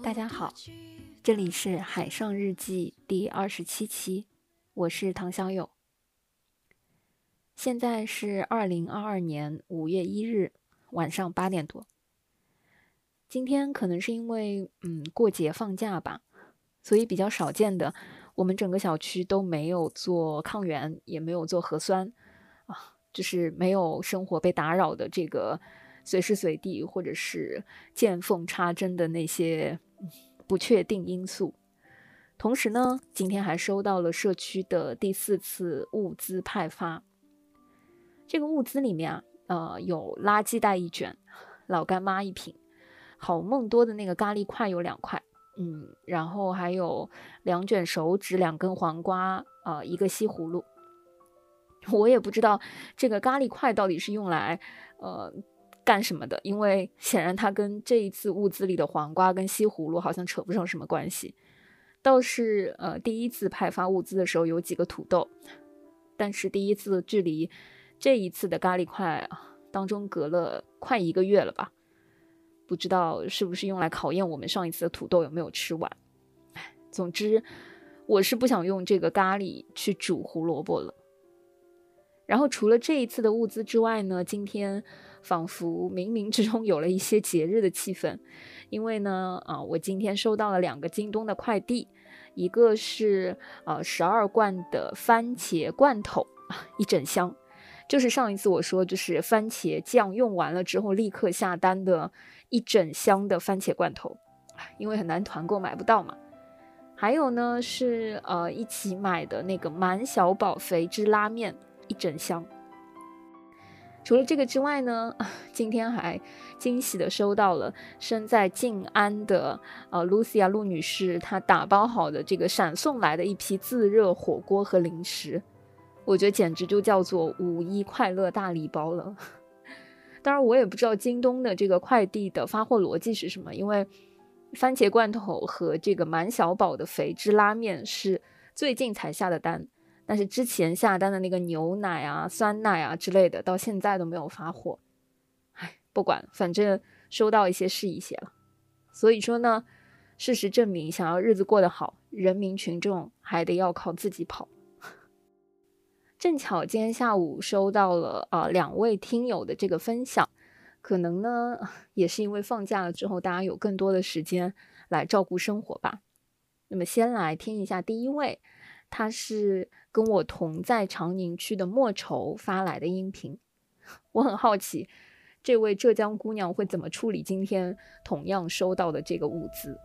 大家好，这里是海上日记第二十七期，我是唐小友。现在是二零二二年五月一日晚上八点多。今天可能是因为嗯过节放假吧，所以比较少见的，我们整个小区都没有做抗原，也没有做核酸啊，就是没有生活被打扰的这个随时随地或者是见缝插针的那些不确定因素。同时呢，今天还收到了社区的第四次物资派发，这个物资里面啊，呃，有垃圾袋一卷，老干妈一瓶。好梦多的那个咖喱块有两块，嗯，然后还有两卷手指、两根黄瓜，呃，一个西葫芦。我也不知道这个咖喱块到底是用来呃干什么的，因为显然它跟这一次物资里的黄瓜跟西葫芦好像扯不上什么关系。倒是呃第一次派发物资的时候有几个土豆，但是第一次距离这一次的咖喱块当中隔了快一个月了吧。不知道是不是用来考验我们上一次的土豆有没有吃完？总之，我是不想用这个咖喱去煮胡萝卜了。然后除了这一次的物资之外呢，今天仿佛冥冥之中有了一些节日的气氛，因为呢，啊，我今天收到了两个京东的快递，一个是呃十二罐的番茄罐头啊，一整箱，就是上一次我说就是番茄酱用完了之后立刻下单的。一整箱的番茄罐头，因为很难团购买不到嘛。还有呢是呃一起买的那个满小宝肥汁拉面一整箱。除了这个之外呢，今天还惊喜的收到了身在静安的呃 Lucia 陆女士她打包好的这个闪送来的一批自热火锅和零食，我觉得简直就叫做五一快乐大礼包了。当然，我也不知道京东的这个快递的发货逻辑是什么，因为番茄罐头和这个满小宝的肥汁拉面是最近才下的单，但是之前下单的那个牛奶啊、酸奶啊之类的，到现在都没有发货。唉，不管，反正收到一些是一些了。所以说呢，事实证明，想要日子过得好，人民群众还得要靠自己跑。正巧今天下午收到了啊两位听友的这个分享，可能呢也是因为放假了之后，大家有更多的时间来照顾生活吧。那么先来听一下第一位，他是跟我同在长宁区的莫愁发来的音频。我很好奇，这位浙江姑娘会怎么处理今天同样收到的这个物资。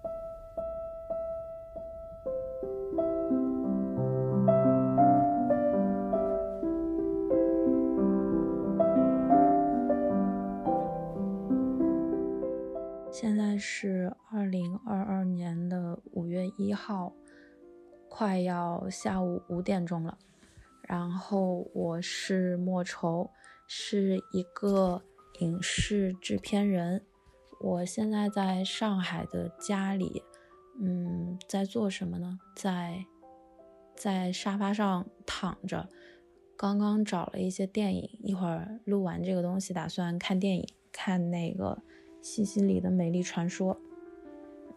现在是二零二二年的五月一号，快要下午五点钟了。然后我是莫愁，是一个影视制片人。我现在在上海的家里，嗯，在做什么呢？在在沙发上躺着，刚刚找了一些电影，一会儿录完这个东西，打算看电影，看那个。西西里的美丽传说，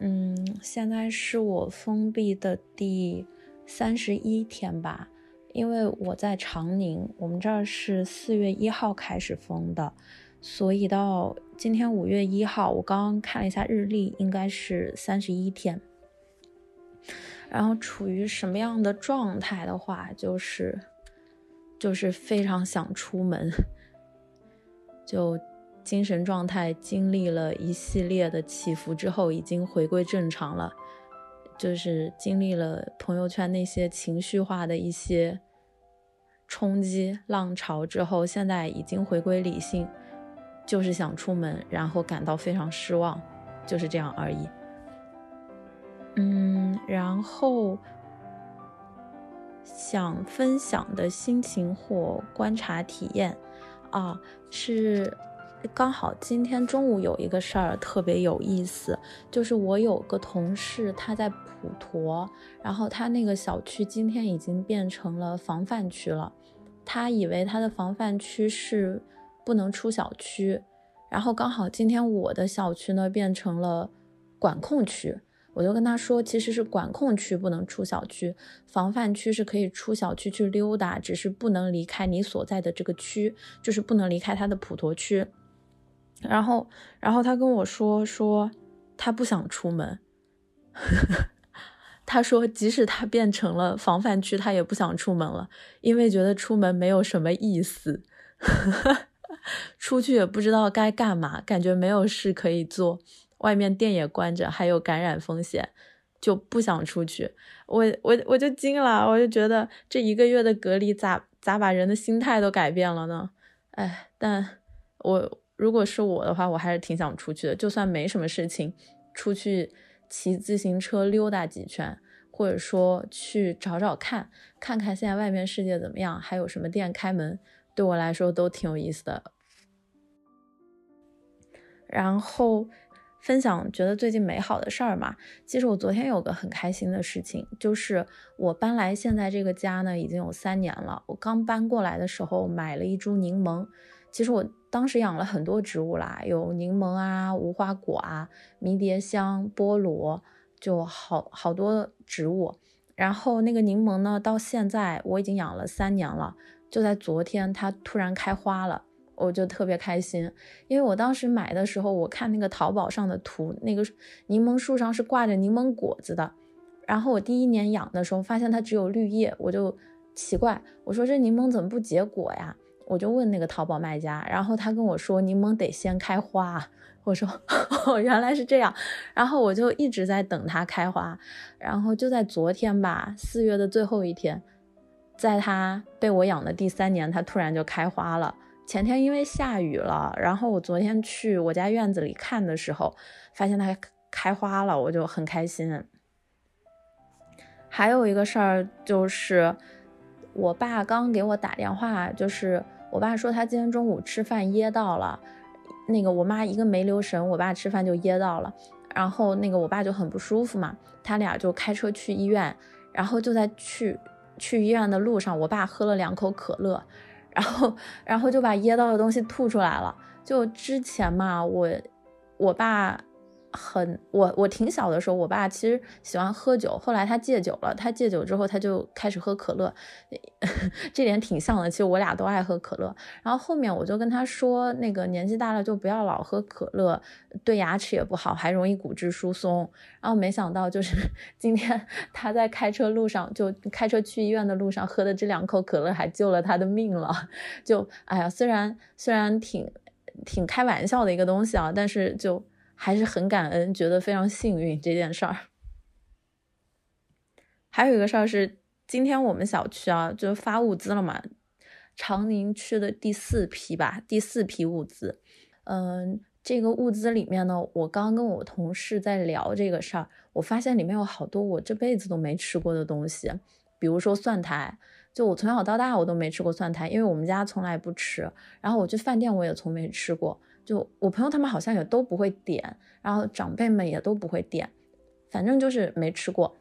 嗯，现在是我封闭的第三十一天吧，因为我在长宁，我们这儿是四月一号开始封的，所以到今天五月一号，我刚刚看了一下日历，应该是三十一天。然后处于什么样的状态的话，就是就是非常想出门，就。精神状态经历了一系列的起伏之后，已经回归正常了。就是经历了朋友圈那些情绪化的一些冲击浪潮之后，现在已经回归理性，就是想出门，然后感到非常失望，就是这样而已。嗯，然后想分享的心情或观察体验啊是。刚好今天中午有一个事儿特别有意思，就是我有个同事他在普陀，然后他那个小区今天已经变成了防范区了。他以为他的防范区是不能出小区。然后刚好今天我的小区呢变成了管控区，我就跟他说，其实是管控区不能出小区，防范区是可以出小区去溜达，只是不能离开你所在的这个区，就是不能离开他的普陀区。然后，然后他跟我说说他不想出门，他说即使他变成了防范区，他也不想出门了，因为觉得出门没有什么意思。出去也不知道该干嘛，感觉没有事可以做，外面店也关着，还有感染风险，就不想出去。我我我就惊了，我就觉得这一个月的隔离咋咋把人的心态都改变了呢？哎，但我如果是我的话，我还是挺想出去的，就算没什么事情，出去骑自行车溜达几圈，或者说去找找看，看看现在外面世界怎么样，还有什么店开门。对我来说都挺有意思的。然后分享觉得最近美好的事儿嘛，其实我昨天有个很开心的事情，就是我搬来现在这个家呢已经有三年了。我刚搬过来的时候买了一株柠檬，其实我当时养了很多植物啦，有柠檬啊、无花果啊、迷迭香、菠萝，就好好多植物。然后那个柠檬呢，到现在我已经养了三年了。就在昨天，它突然开花了，我就特别开心。因为我当时买的时候，我看那个淘宝上的图，那个柠檬树上是挂着柠檬果子的。然后我第一年养的时候，发现它只有绿叶，我就奇怪，我说这柠檬怎么不结果呀？我就问那个淘宝卖家，然后他跟我说，柠檬得先开花。我说哦，原来是这样。然后我就一直在等它开花。然后就在昨天吧，四月的最后一天。在它被我养的第三年，它突然就开花了。前天因为下雨了，然后我昨天去我家院子里看的时候，发现它开花了，我就很开心。还有一个事儿就是，我爸刚给我打电话，就是我爸说他今天中午吃饭噎到了，那个我妈一个没留神，我爸吃饭就噎到了，然后那个我爸就很不舒服嘛，他俩就开车去医院，然后就在去。去医院的路上，我爸喝了两口可乐，然后，然后就把噎到的东西吐出来了。就之前嘛，我，我爸。很我我挺小的时候，我爸其实喜欢喝酒，后来他戒酒了。他戒酒之后，他就开始喝可乐，这点挺像的。其实我俩都爱喝可乐。然后后面我就跟他说，那个年纪大了就不要老喝可乐，对牙齿也不好，还容易骨质疏松。然后没想到就是 今天他在开车路上，就开车去医院的路上喝的这两口可乐，还救了他的命了。就哎呀，虽然虽然挺挺开玩笑的一个东西啊，但是就。还是很感恩，觉得非常幸运这件事儿。还有一个事儿是，今天我们小区啊就发物资了嘛，长宁区的第四批吧，第四批物资。嗯，这个物资里面呢，我刚跟我同事在聊这个事儿，我发现里面有好多我这辈子都没吃过的东西，比如说蒜苔，就我从小到大我都没吃过蒜苔，因为我们家从来不吃，然后我去饭店我也从没吃过。就我朋友他们好像也都不会点，然后长辈们也都不会点，反正就是没吃过。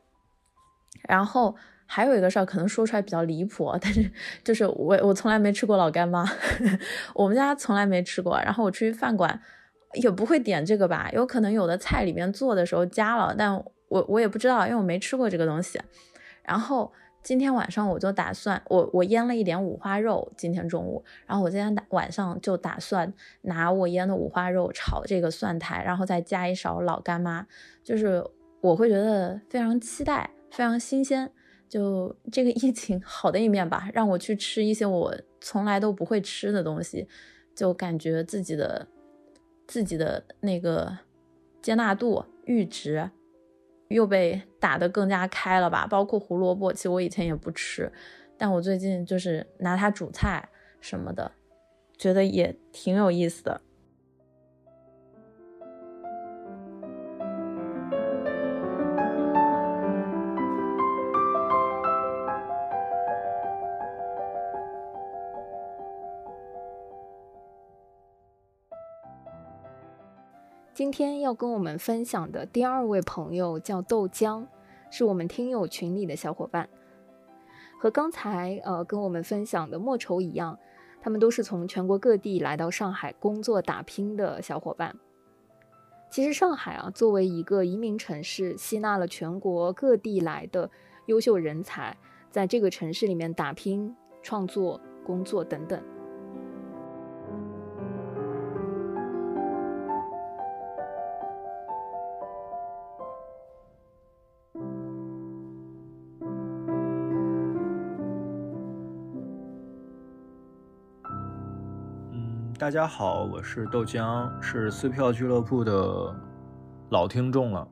然后还有一个事儿，可能说出来比较离谱，但是就是我我从来没吃过老干妈，我们家从来没吃过。然后我出去饭馆也不会点这个吧，有可能有的菜里面做的时候加了，但我我也不知道，因为我没吃过这个东西。然后。今天晚上我就打算，我我腌了一点五花肉，今天中午，然后我今天打晚上就打算拿我腌的五花肉炒这个蒜苔，然后再加一勺老干妈，就是我会觉得非常期待，非常新鲜。就这个疫情 好的一面吧，让我去吃一些我从来都不会吃的东西，就感觉自己的自己的那个接纳度阈值。又被打得更加开了吧？包括胡萝卜，其实我以前也不吃，但我最近就是拿它煮菜什么的，觉得也挺有意思的。今天要跟我们分享的第二位朋友叫豆浆，是我们听友群里的小伙伴。和刚才呃跟我们分享的莫愁一样，他们都是从全国各地来到上海工作打拼的小伙伴。其实上海啊，作为一个移民城市，吸纳了全国各地来的优秀人才，在这个城市里面打拼、创作、工作等等。大家好，我是豆浆，是撕票俱乐部的老听众了。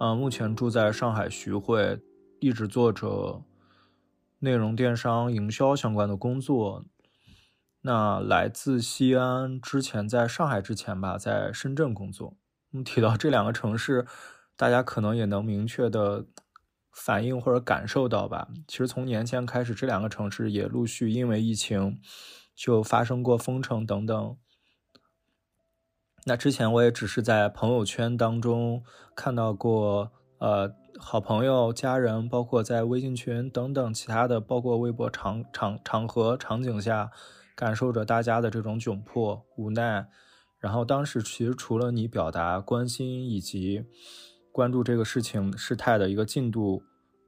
嗯，目前住在上海徐汇，一直做着内容电商营销相关的工作。那来自西安，之前在上海之前吧，在深圳工作。嗯，提到这两个城市，大家可能也能明确的反映或者感受到吧。其实从年前开始，这两个城市也陆续因为疫情。就发生过封城等等。那之前我也只是在朋友圈当中看到过，呃，好朋友、家人，包括在微信群等等其他的，包括微博场场场合场景下，感受着大家的这种窘迫、无奈。然后当时其实除了你表达关心以及关注这个事情事态的一个进度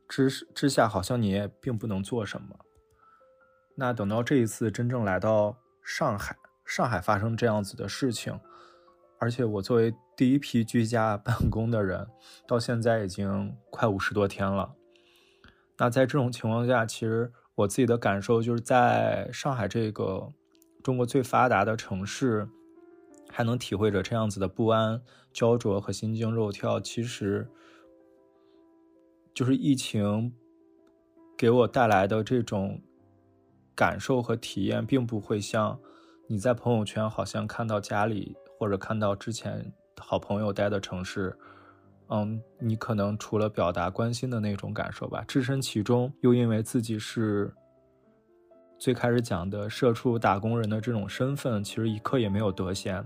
之之下，好像你也并不能做什么。那等到这一次真正来到上海，上海发生这样子的事情，而且我作为第一批居家办公的人，到现在已经快五十多天了。那在这种情况下，其实我自己的感受就是在上海这个中国最发达的城市，还能体会着这样子的不安、焦灼和心惊肉跳。其实，就是疫情给我带来的这种。感受和体验并不会像你在朋友圈好像看到家里或者看到之前好朋友待的城市，嗯，你可能除了表达关心的那种感受吧，置身其中又因为自己是最开始讲的社畜打工人的这种身份，其实一刻也没有得闲。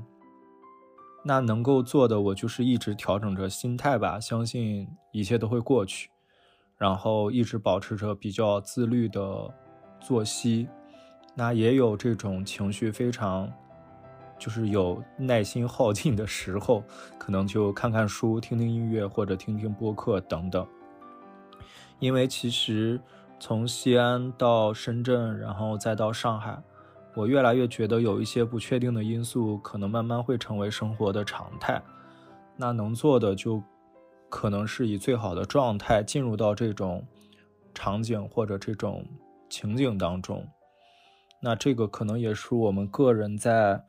那能够做的，我就是一直调整着心态吧，相信一切都会过去，然后一直保持着比较自律的。作息，那也有这种情绪非常，就是有耐心耗尽的时候，可能就看看书、听听音乐或者听听播客等等。因为其实从西安到深圳，然后再到上海，我越来越觉得有一些不确定的因素，可能慢慢会成为生活的常态。那能做的就可能是以最好的状态进入到这种场景或者这种。情景当中，那这个可能也是我们个人在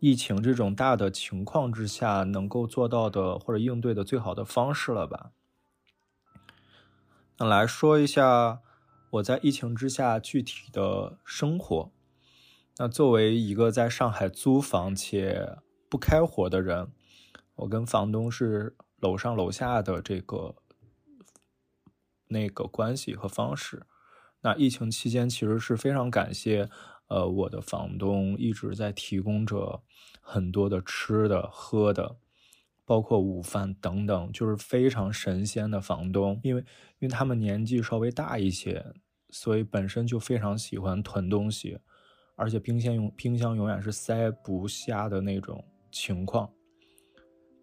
疫情这种大的情况之下能够做到的或者应对的最好的方式了吧？那来说一下我在疫情之下具体的生活。那作为一个在上海租房且不开火的人，我跟房东是楼上楼下的这个那个关系和方式。那疫情期间，其实是非常感谢，呃，我的房东一直在提供着很多的吃的、喝的，包括午饭等等，就是非常神仙的房东。因为，因为他们年纪稍微大一些，所以本身就非常喜欢囤东西，而且冰箱永冰箱永远是塞不下的那种情况。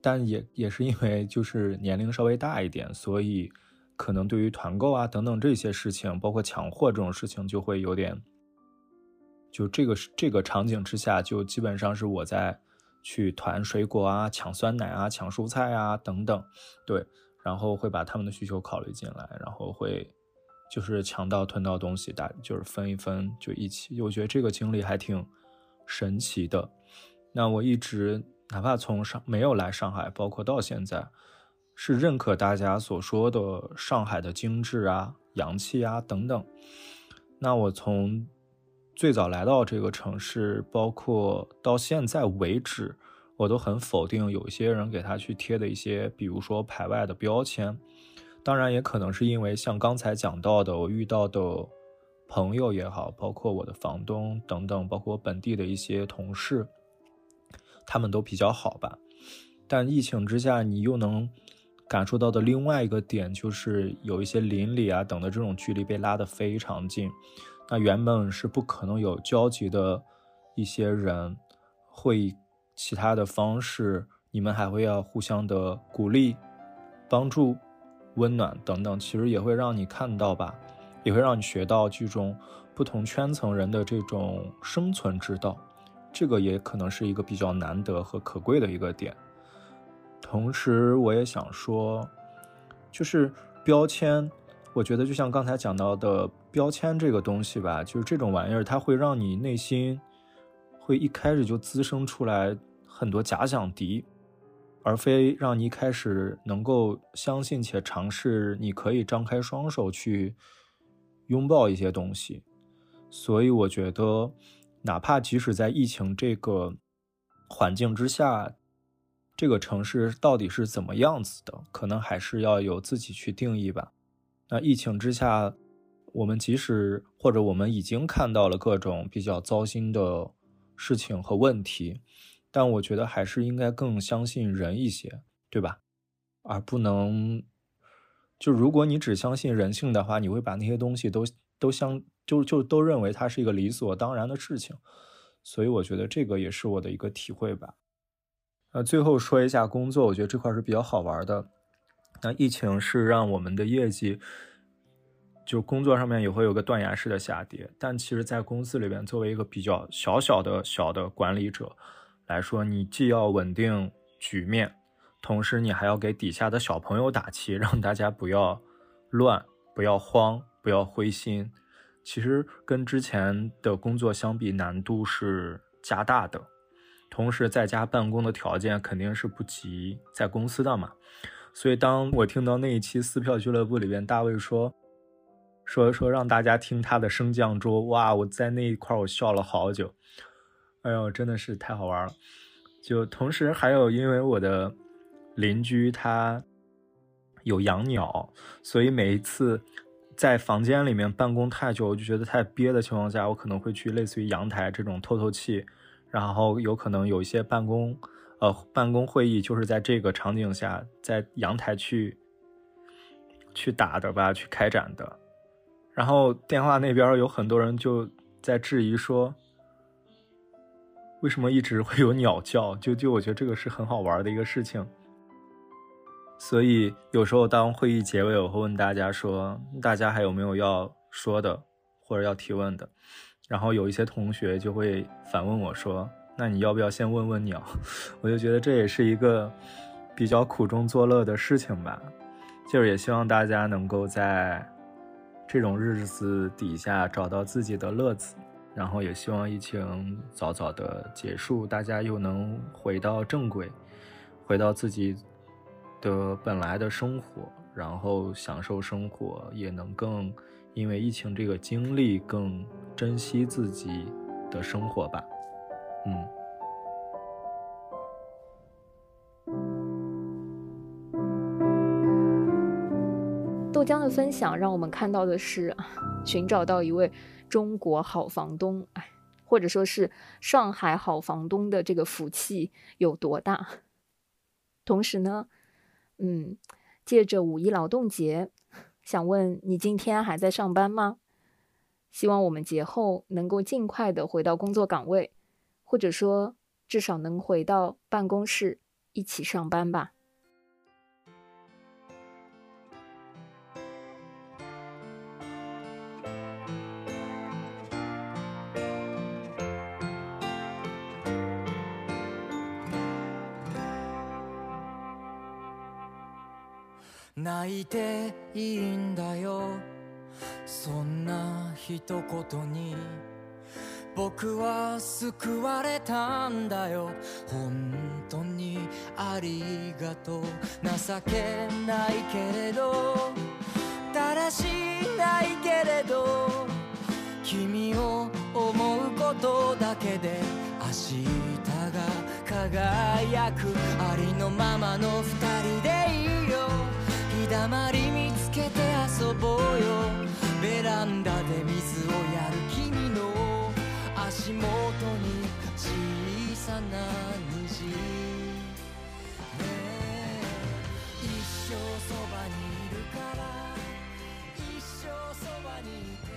但也也是因为就是年龄稍微大一点，所以。可能对于团购啊等等这些事情，包括抢货这种事情，就会有点，就这个这个场景之下，就基本上是我在去团水果啊、抢酸奶啊、抢蔬菜啊等等，对，然后会把他们的需求考虑进来，然后会就是抢到囤到东西，大就是分一分就一起。我觉得这个经历还挺神奇的。那我一直哪怕从上没有来上海，包括到现在。是认可大家所说的上海的精致啊、洋气啊等等。那我从最早来到这个城市，包括到现在为止，我都很否定有些人给他去贴的一些，比如说排外的标签。当然，也可能是因为像刚才讲到的，我遇到的朋友也好，包括我的房东等等，包括本地的一些同事，他们都比较好吧。但疫情之下，你又能。感受到的另外一个点就是有一些邻里啊等的这种距离被拉得非常近，那原本是不可能有交集的一些人，会以其他的方式，你们还会要互相的鼓励、帮助、温暖等等，其实也会让你看到吧，也会让你学到这种不同圈层人的这种生存之道，这个也可能是一个比较难得和可贵的一个点。同时，我也想说，就是标签。我觉得就像刚才讲到的标签这个东西吧，就是这种玩意儿，它会让你内心会一开始就滋生出来很多假想敌，而非让你一开始能够相信且尝试，你可以张开双手去拥抱一些东西。所以我觉得，哪怕即使在疫情这个环境之下，这个城市到底是怎么样子的，可能还是要由自己去定义吧。那疫情之下，我们即使或者我们已经看到了各种比较糟心的事情和问题，但我觉得还是应该更相信人一些，对吧？而不能就如果你只相信人性的话，你会把那些东西都都相就就都认为它是一个理所当然的事情。所以我觉得这个也是我的一个体会吧。那最后说一下工作，我觉得这块是比较好玩的。那疫情是让我们的业绩，就工作上面也会有个断崖式的下跌。但其实，在公司里边，作为一个比较小小的小的管理者来说，你既要稳定局面，同时你还要给底下的小朋友打气，让大家不要乱、不要慌、不要灰心。其实跟之前的工作相比，难度是加大的。同时，在家办公的条件肯定是不及在公司的嘛。所以，当我听到那一期撕票俱乐部里边大卫说，说说让大家听他的升降桌，哇！我在那一块我笑了好久，哎呦，真的是太好玩了。就同时还有，因为我的邻居他有养鸟，所以每一次在房间里面办公太久，我就觉得太憋的情况下，我可能会去类似于阳台这种透透气，然后有可能有一些办公。呃，办公会议就是在这个场景下，在阳台去去打的吧，去开展的。然后电话那边有很多人就在质疑说，为什么一直会有鸟叫？就就我觉得这个是很好玩的一个事情。所以有时候当会议结尾，我会问大家说，大家还有没有要说的或者要提问的？然后有一些同学就会反问我说。那你要不要先问问鸟？我就觉得这也是一个比较苦中作乐的事情吧，就是也希望大家能够在这种日子底下找到自己的乐子，然后也希望疫情早早的结束，大家又能回到正轨，回到自己的本来的生活，然后享受生活，也能更因为疫情这个经历更珍惜自己的生活吧。嗯，豆浆的分享让我们看到的是，寻找到一位中国好房东，哎，或者说是上海好房东的这个福气有多大。同时呢，嗯，借着五一劳动节，想问你今天还在上班吗？希望我们节后能够尽快的回到工作岗位。或者说，至少能回到办公室一起上班吧。泣いていいんだよそんな 一言に僕は救われたんだよ。本当にありがとう。情けないけれどだらしないけれど君を思うことだけで明日が輝く。ありのままの二人でいいよ。日だまり見つけて遊ぼうよ。ベランダで水をやる君の足元に小さな虹、ね、一生そばにいるから一生そばにいて